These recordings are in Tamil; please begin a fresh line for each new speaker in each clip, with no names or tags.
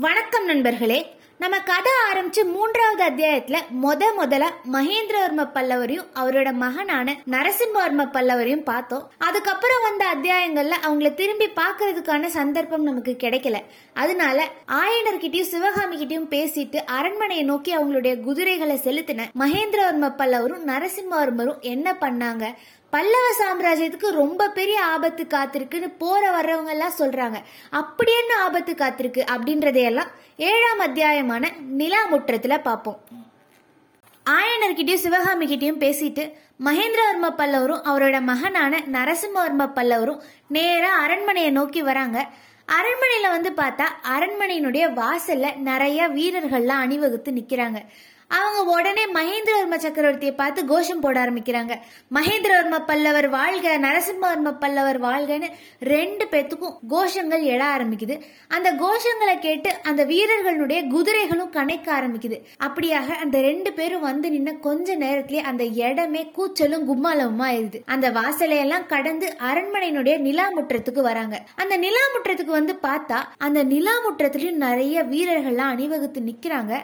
வணக்கம் நண்பர்களே. நம்ம கதை ஆரம்பிச்சு மூன்றாவது அத்தியாயத்துல முத முதல்ல மகேந்திரவர்ம பல்லவரையும் அவரோட மகனான நரசிம்மவர்ம பல்லவரையும் பார்த்தோம். அதுக்கப்புறம் வந்த அத்தியாயங்கள்ல அவங்கள திரும்பி பார்க்கறதுக்கான சந்தர்ப்பம் நமக்கு கிடைக்கல. அதனால ஆயனர்கிட்டயும் சிவகாமி கிட்டயும் பேசிட்டு அரண்மனையை நோக்கி அவங்களுடைய குதிரைகளை செலுத்தின மகேந்திரவர்ம பல்லவரும் நரசிம்மவர்மரும் என்ன பண்ணாங்க? பல்லவ சாம்ராஜ்யத்துக்கு ரொம்ப பெரிய ஆபத்து காத்திருக்குன்னு போற வர்றவங்க எல்லாம் சொல்றாங்க. அப்படி என்ன ஆபத்து காத்திருக்கு அப்படின்றதையெல்லாம் ஏழாம் அத்தியாயமான நிலா முற்றத்துல பார்ப்போம். ஆயனர்கிட்டயும் சிவகாமி கிட்டயும் பேசிட்டு மகேந்திரவர்ம பல்லவரும் அவரோட மகனான நரசிம்மவர்ம பல்லவரும் நேரா அரண்மனையை நோக்கி வராங்க. அரண்மனையில வந்து பார்த்தா அரண்மனையினுடைய வாசல்ல நிறைய வீரர்கள்லாம் அணிவகுத்து நிக்கிறாங்க. அவங்க உடனே மகேந்திரவர்ம சக்கரவர்த்தியை பார்த்து கோஷம் போட ஆரம்பிக்கிறாங்க. மகேந்திரவர்ம பல்லவர் வாழ்க நரசிம்மவர்ம பல்லவர் வாழ்கன்னு ரெண்டு பேத்துக்கும் கோஷங்கள் எழ ஆரம்பிக்குது. அந்த கோஷங்களை கேட்டு அந்த வீரர்களுடைய குதிரைகளும் கணைக்க ஆரம்பிக்குது. அப்படியாக அந்த ரெண்டு பேரும் வந்து நின்ன கொஞ்ச நேரத்திலே அந்த இடமே கூச்சலும் கும்மாலமுமா ஆயிருது அந்த வாசலையெல்லாம் கடந்து அரண்மனையினுடைய நிலாமுற்றத்துக்கு வராங்க. அந்த நிலாமுற்றத்துக்கு வந்து பார்த்தா அந்த நிலாமுற்றத்திலயும் நிறைய வீரர்கள்லாம் அணிவகுத்து நிக்கிறாங்க.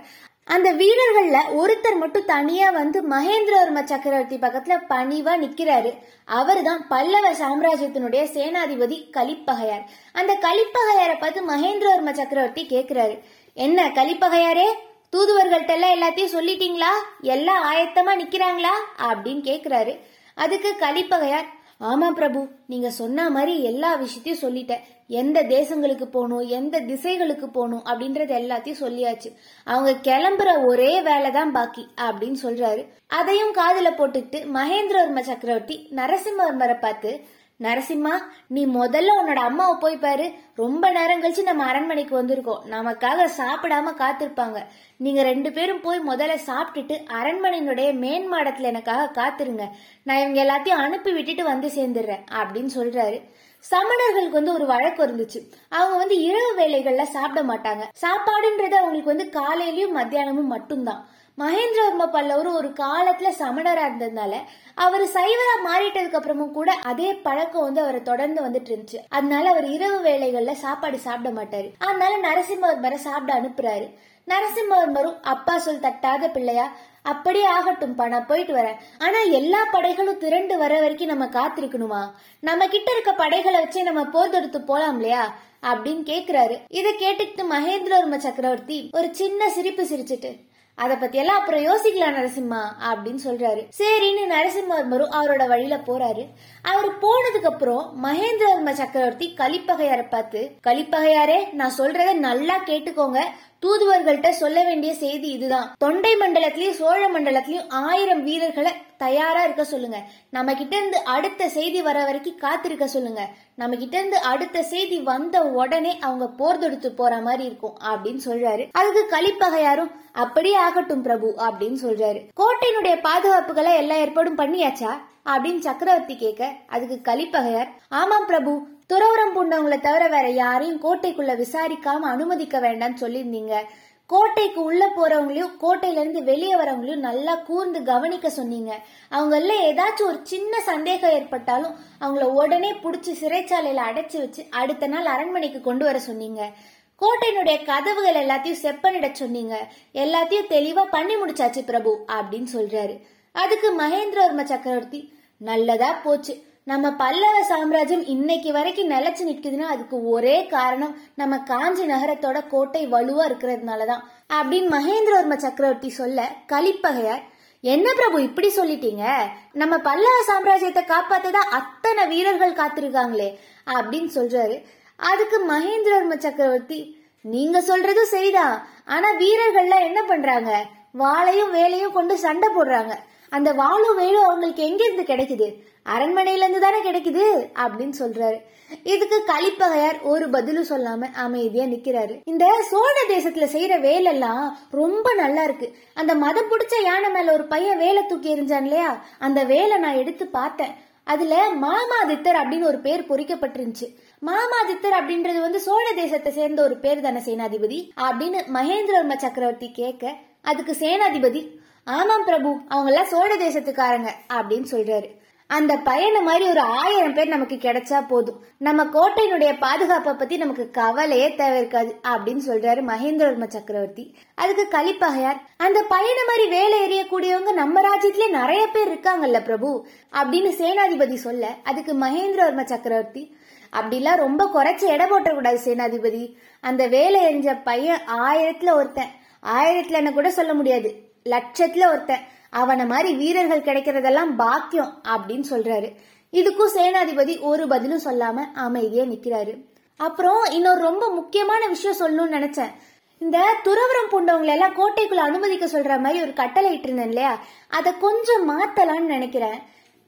அந்த வீரர்கள்ல ஒருத்தர் மட்டும் தனியா வந்து மகேந்திரவர்ம சக்கரவர்த்தி பக்கத்துல பணிவா நிக்கிறாரு. அவர்தான் பல்லவ சாம்ராஜ்யத்தினுடைய சேனாதிபதி கலிப்பகையார். அந்த கலிப்பகையாரை பார்த்து மகேந்திரவர்ம சக்கரவர்த்தி கேக்குறாரு. என்ன கலிப்பகையாரே தூதுவர்கள்ட்ட எல்லாம் எல்லாத்தையும் சொல்லிட்டீங்களா? எல்லாம் ஆயத்தமா நிக்கிறாங்களா? அப்படின்னு கேக்குறாரு. அதுக்கு கலிப்பகையார் ஆமா பிரபு நீங்க சொன்ன மாதிரி எல்லா விஷயத்தையும் சொல்லிட்டேன் எந்த தேசங்களுக்கு போகணும் எந்த திசைகளுக்கு போகணும் அப்படின்றது எல்லாத்தையும் சொல்லியாச்சு. அவங்க கிளம்புற ஒரே வேலை தான் பாக்கி அப்படின்னு சொல்றாரு. அதையும் காதுல போட்டுக்கிட்டு மகேந்திரவர்ம சக்கரவர்த்தி நரசிம்மவர்மரை பார்த்து நரசிம்மா நீ முதல்ல உன்னோட அம்மாவை போய் பாரு. ரொம்ப நேரம் கழிச்சு நம்ம அரண்மனைக்கு வந்திருக்கோம். நமக்காக சாப்பிடாம காத்திருப்பாங்க. நீங்க ரெண்டு பேரும் போய் முதல்ல சாப்பிட்டுட்டு அரண்மனையினுடைய மேன் மாடத்துல எனக்காக காத்திருங்க. நான் இவங்க எல்லாத்தையும் அனுப்பி விட்டுட்டு வந்து சேர்ந்துடுறேன் அப்படின்னு சொல்றாரு. சமணர்களுக்கு வந்து ஒரு வழக்கு இருந்துச்சு. அவங்க வந்து இரவு வேலைகள்ல சாப்பிட மாட்டாங்க. சாப்பாடுன்றது அவங்களுக்கு வந்து காலையிலயும் மத்தியானமும் மட்டும்தான். மகேந்திரவர்ம பல்லவரும் ஒரு காலத்துல சமணரா இருந்ததுனால அவர் சைவரா மாறிட்டதுக்கு அப்புறமும் கூட அதே பழக்கம் வந்து அவரை தொடர்ந்து வந்துட்டு இருந்துச்சு. அதனால அவர் இரவு வேலைகள்ல சாப்பாடு சாப்பிட மாட்டாரு. அதனால நரசிம்மவர்மரை சாப்பிட அனுப்புறாரு. நரசிம்மவர்மரும் அப்பா சொல் தட்டாத பிள்ளையா அப்படியே ஆகட்டும் பா நான் போயிட்டு வரேன். ஆனா எல்லா படைகளும் திரண்டு வர வரைக்கும் நம்ம காத்திருக்கணுமா? நம்ம கிட்ட இருக்க படைகளை வச்சே நம்ம போர் தொடுத்து போலாம் இல்லையா? அப்படின்னு கேக்குறாரு. இதை கேட்டுக்கிட்டு மகேந்திரவர்ம சக்கரவர்த்தி ஒரு சின்ன சிரிப்பு சிரிச்சிட்டு அத பத்தியெல்லாம் அப்புறம் யோசிக்கலாம் நரசிம்மா அப்படின்னு சொல்றாரு. சரின்னு நரசிம்மவர்மரும் அவரோட வழியில போறாரு. அவர் போனதுக்கு அப்புறம் மகேந்திரவர்ம சக்கரவர்த்தி கலிப்பகையார பார்த்து கலிப்பகையாரே நான் சொல்றத நல்லா கேட்டுக்கோங்க. தூதுவர்கள்ட்ட சொல்ல வேண்டிய செய்தி இதுதான். தொண்டை மண்டலத்திலயும் சோழ மண்டலத்திலயும் ஆயிரம் வீரர்களை தயாரா இருக்க சொல்லுங்க. நம்ம கிட்ட இருந்து அடுத்த செய்தி வர வரைக்கும் காத்திருக்க சொல்லுங்க. நம்ம கிட்ட இருந்து அடுத்த செய்தி வந்த உடனே அவங்க போர் தொடுத்து போற மாதிரி இருக்கும் அப்படின்னு சொல்றாரு. அதுக்கு கலிப்பகையாரும் அப்படியே ஆகட்டும் பிரபு அப்படின்னு சொல்றாரு. கோட்டையினுடைய பாதுகாப்புகளை எல்லா ஏற்பாடும் பண்ணியாச்சா? அப்படின்னு சக்கரவர்த்தி கேட்க அதுக்கு கலிப்பகையார் ஆமாம் பிரபு துறவரம் பூண்டவங்களை தவிர வேற யாரையும் கோட்டைக்குள்ள விசாரிக்காம அனுமதிக்க வேண்டாம்னு சொல்லியிருந்தீங்க. கோட்டைக்கு உள்ள போறவங்களையும் கோட்டையில இருந்து வெளியே வரவங்களையும் நல்லா கூர்ந்து கவனிக்க சொன்னீங்க. அவங்கள ஏதாச்சும் ஒரு சின்ன சந்தேகம் ஏற்பட்டாலும் அவங்கள உடனே புடிச்சு சிறைச்சாலையில அடைச்சு வச்சு அடுத்த நாள் அரண்மனைக்கு கொண்டு வர சொன்னீங்க. கோட்டையினுடைய கதவுகள் எல்லாத்தையும் செப்பனிட சொன்னீங்க. எல்லாத்தையும் தெளிவா பண்ணி முடிச்சாச்சு பிரபு அப்படின்னு சொல்றாரு. அதுக்கு மகேந்திரவர்ம சக்கரவர்த்தி நல்லதா போச்சு. நம்ம பல்லவ சாம்ராஜ்யம் இன்னைக்கு வரைக்கும் நிலைச்சு நிற்குதுன்னா அதுக்கு ஒரே காரணம் நம்ம காஞ்சி நகரத்தோட கோட்டை வலுவா இருக்கிறதுனாலதான். அப்படின்னு மகேந்திரவர்ம சக்கரவர்த்தி சொல்ல கலிப்பகையார் என்ன பிரபு இப்படி சொல்லிட்டீங்க? நம்ம பல்லவ சாம்ராஜ்யத்தை காப்பாத்ததா அத்தனை வீரர்கள் காத்திருக்காங்களே அப்படின்னு சொல்றாரு. அதுக்கு மகேந்திரவர்ம சக்கரவர்த்தி நீங்க சொல்றதும் சரிதான். ஆனா வீரர்கள்லாம் என்ன பண்றாங்க? வாளையும் வேலையும் கொண்டு சண்டை போடுறாங்க. அந்த வாளும் வேலும் அவங்களுக்கு எங்க இருந்து கிடைக்குது? அரண்மனையில இருந்து தானே கிடைக்குது? அப்படின்னு சொல்றாரு. இதுக்கு கலிப்பகையார் ஒரு பதிலும் சொல்லாம அமைதியா நிக்கிறாரு. இந்த சோழ தேசத்துல செய்யற வேலையெல்லாம் ரொம்ப நல்லா இருக்கு. அந்த மதம் பிடிச்ச யானை மேல ஒரு பையன் வேலை தூக்கி எறிஞ்சான் இல்லையா? அந்த வேலை நான் எடுத்து பார்த்தேன். அதுல மாமாதித்தர் அப்படின்னு ஒரு பேர் பொறிக்கப்பட்டிருந்துச்சு. மாமாதித்தர் அப்படின்றது வந்து சோழ தேசத்தை சேர்ந்த ஒரு பேர் தானே சேனாதிபதி? அப்படின்னு மகேந்திரவர்ம சக்கரவர்த்தி கேட்க அதுக்கு சேனாதிபதி ஆமாம் பிரபு அவங்க எல்லாம் சோழ தேசத்துக்காரங்க அப்படின்னு சொல்றாரு. அந்த பையனை மாதிரி ஒரு ஆயிரம் பேர் நமக்கு கிடைச்சா போதும். நம்ம கோட்டையினுடைய பாதுகாப்பை பத்தி நமக்கு கவலையே தேவை இருக்காது அப்படின்னு சொல்றாரு மகேந்திரவர்ம சக்கரவர்த்தி. அதுக்கு கலிப்பகையார் அந்த பையனை மாதிரி வேலை எறியக்கூடியவங்க நம்ம ராஜ்யத்திலே நிறைய பேர் இருக்காங்கல்ல பிரபு அப்படின்னு சேனாதிபதி சொல்ல அதுக்கு மகேந்திரவர்ம சக்கரவர்த்தி அப்படிலாம் ரொம்ப குறைச்சி எடை போட்டக்கூடாது சேனாதிபதி. அந்த வேலை எறிஞ்ச பையன் ஆயிரத்துல ஒருத்தன். ஆயிரத்துலன்னு கூட சொல்ல முடியாது. லட்சத்துல ஒருத்தன். அவனை மாதிரி வீரர்கள் கிடைக்கிறதெல்லாம் பாக்கியம் அப்படின்னு சொல்றாரு. இதுக்கும் சேனாதிபதி ஒரு பதிலும் சொல்லாம அமைதியா நிக்கிறாரு. அப்புறம் இன்னொரு ரொம்ப முக்கியமான விஷயம் சொல்லணும்னு நினைச்சேன். இந்த துறவரம் பூண்டவங்களை எல்லாம் கோட்டைக்குள்ள அனுமதிக்க சொல்ற மாதிரி ஒரு கட்டளை இட்டிருந்தேன் இல்லையா? அதை கொஞ்சம் மாத்தலாம்னு நினைக்கிறேன்.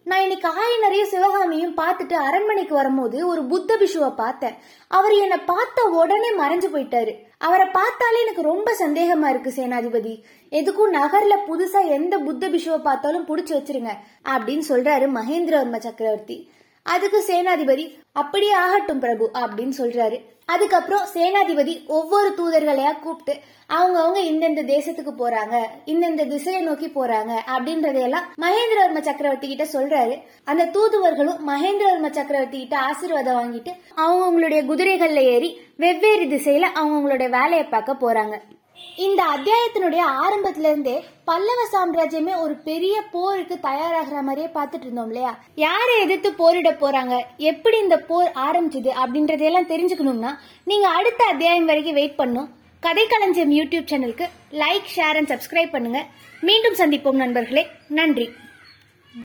நான் இன்னைக்கு ஆயனரையும் சிவகாமியும் பார்த்துட்டு அரண்மனைக்கு வரும்போது ஒரு புத்த பிஷுவை பார்த்தேன். அவர் என்னை பார்த்த உடனே மறைஞ்சு போயிட்டாரு. அவரை பார்த்தாலே எனக்கு ரொம்ப சந்தேகமா இருக்கு சேனாதிபதி. எதுக்கும் நகர்ல புதுசா எந்த புத்த பிஷுவை பார்த்தாலும் புடிச்சு வச்சிருங்க அப்படின்னு சொல்றாரு மகேந்திரவர்ம சக்கரவர்த்தி. அதுக்கு சேனாதிபதி அப்படியே ஆகட்டும் பிரபு அப்படின்னு சொல்றாரு. அதுக்கப்புறம் சேனாதிபதி ஒவ்வொரு தூதர்களையா கூப்பிட்டு அவங்க அவங்க இந்தந்த தேசத்துக்கு போறாங்க இந்தந்த திசையை நோக்கி போறாங்க அப்படின்றதையெல்லாம் மகேந்திரவர்ம சக்கரவர்த்தி கிட்ட சொல்றாரு. அந்த தூதுவர்களும் மகேந்திரவர்ம சக்கரவர்த்தி கிட்ட ஆசீர்வாதம் வாங்கிட்டு அவங்களுடைய குதிரைகள்ல ஏறி வெவ்வேறு திசையில அவங்களுடைய வேலையை பார்க்க போறாங்க. இந்த அத்தியாயத்தினுடைய ஆரம்பத்துல இருந்தே பல்லவ சாம்ராஜ்யமே ஒரு பெரிய போருக்கு தயாராகிற மாதிரியே பார்த்துட்டு இருந்தோம் இல்லையா? யாரை எதிர்த்து போரிட போறாங்க? எப்படி இந்த போர் ஆரம்பிச்சது அப்படின்றதையெல்லாம் தெரிஞ்சுக்கணும்னா நீங்க அடுத்த அத்தியாயம் வரைக்கும் வெயிட் பண்ணும். கதை களஞ்சியம் யூடியூப் சேனலுக்கு லைக் ஷேர் அண்ட் சப்ஸ்கிரைப் பண்ணுங்க. மீண்டும் சந்திப்போம் நண்பர்களே. நன்றி.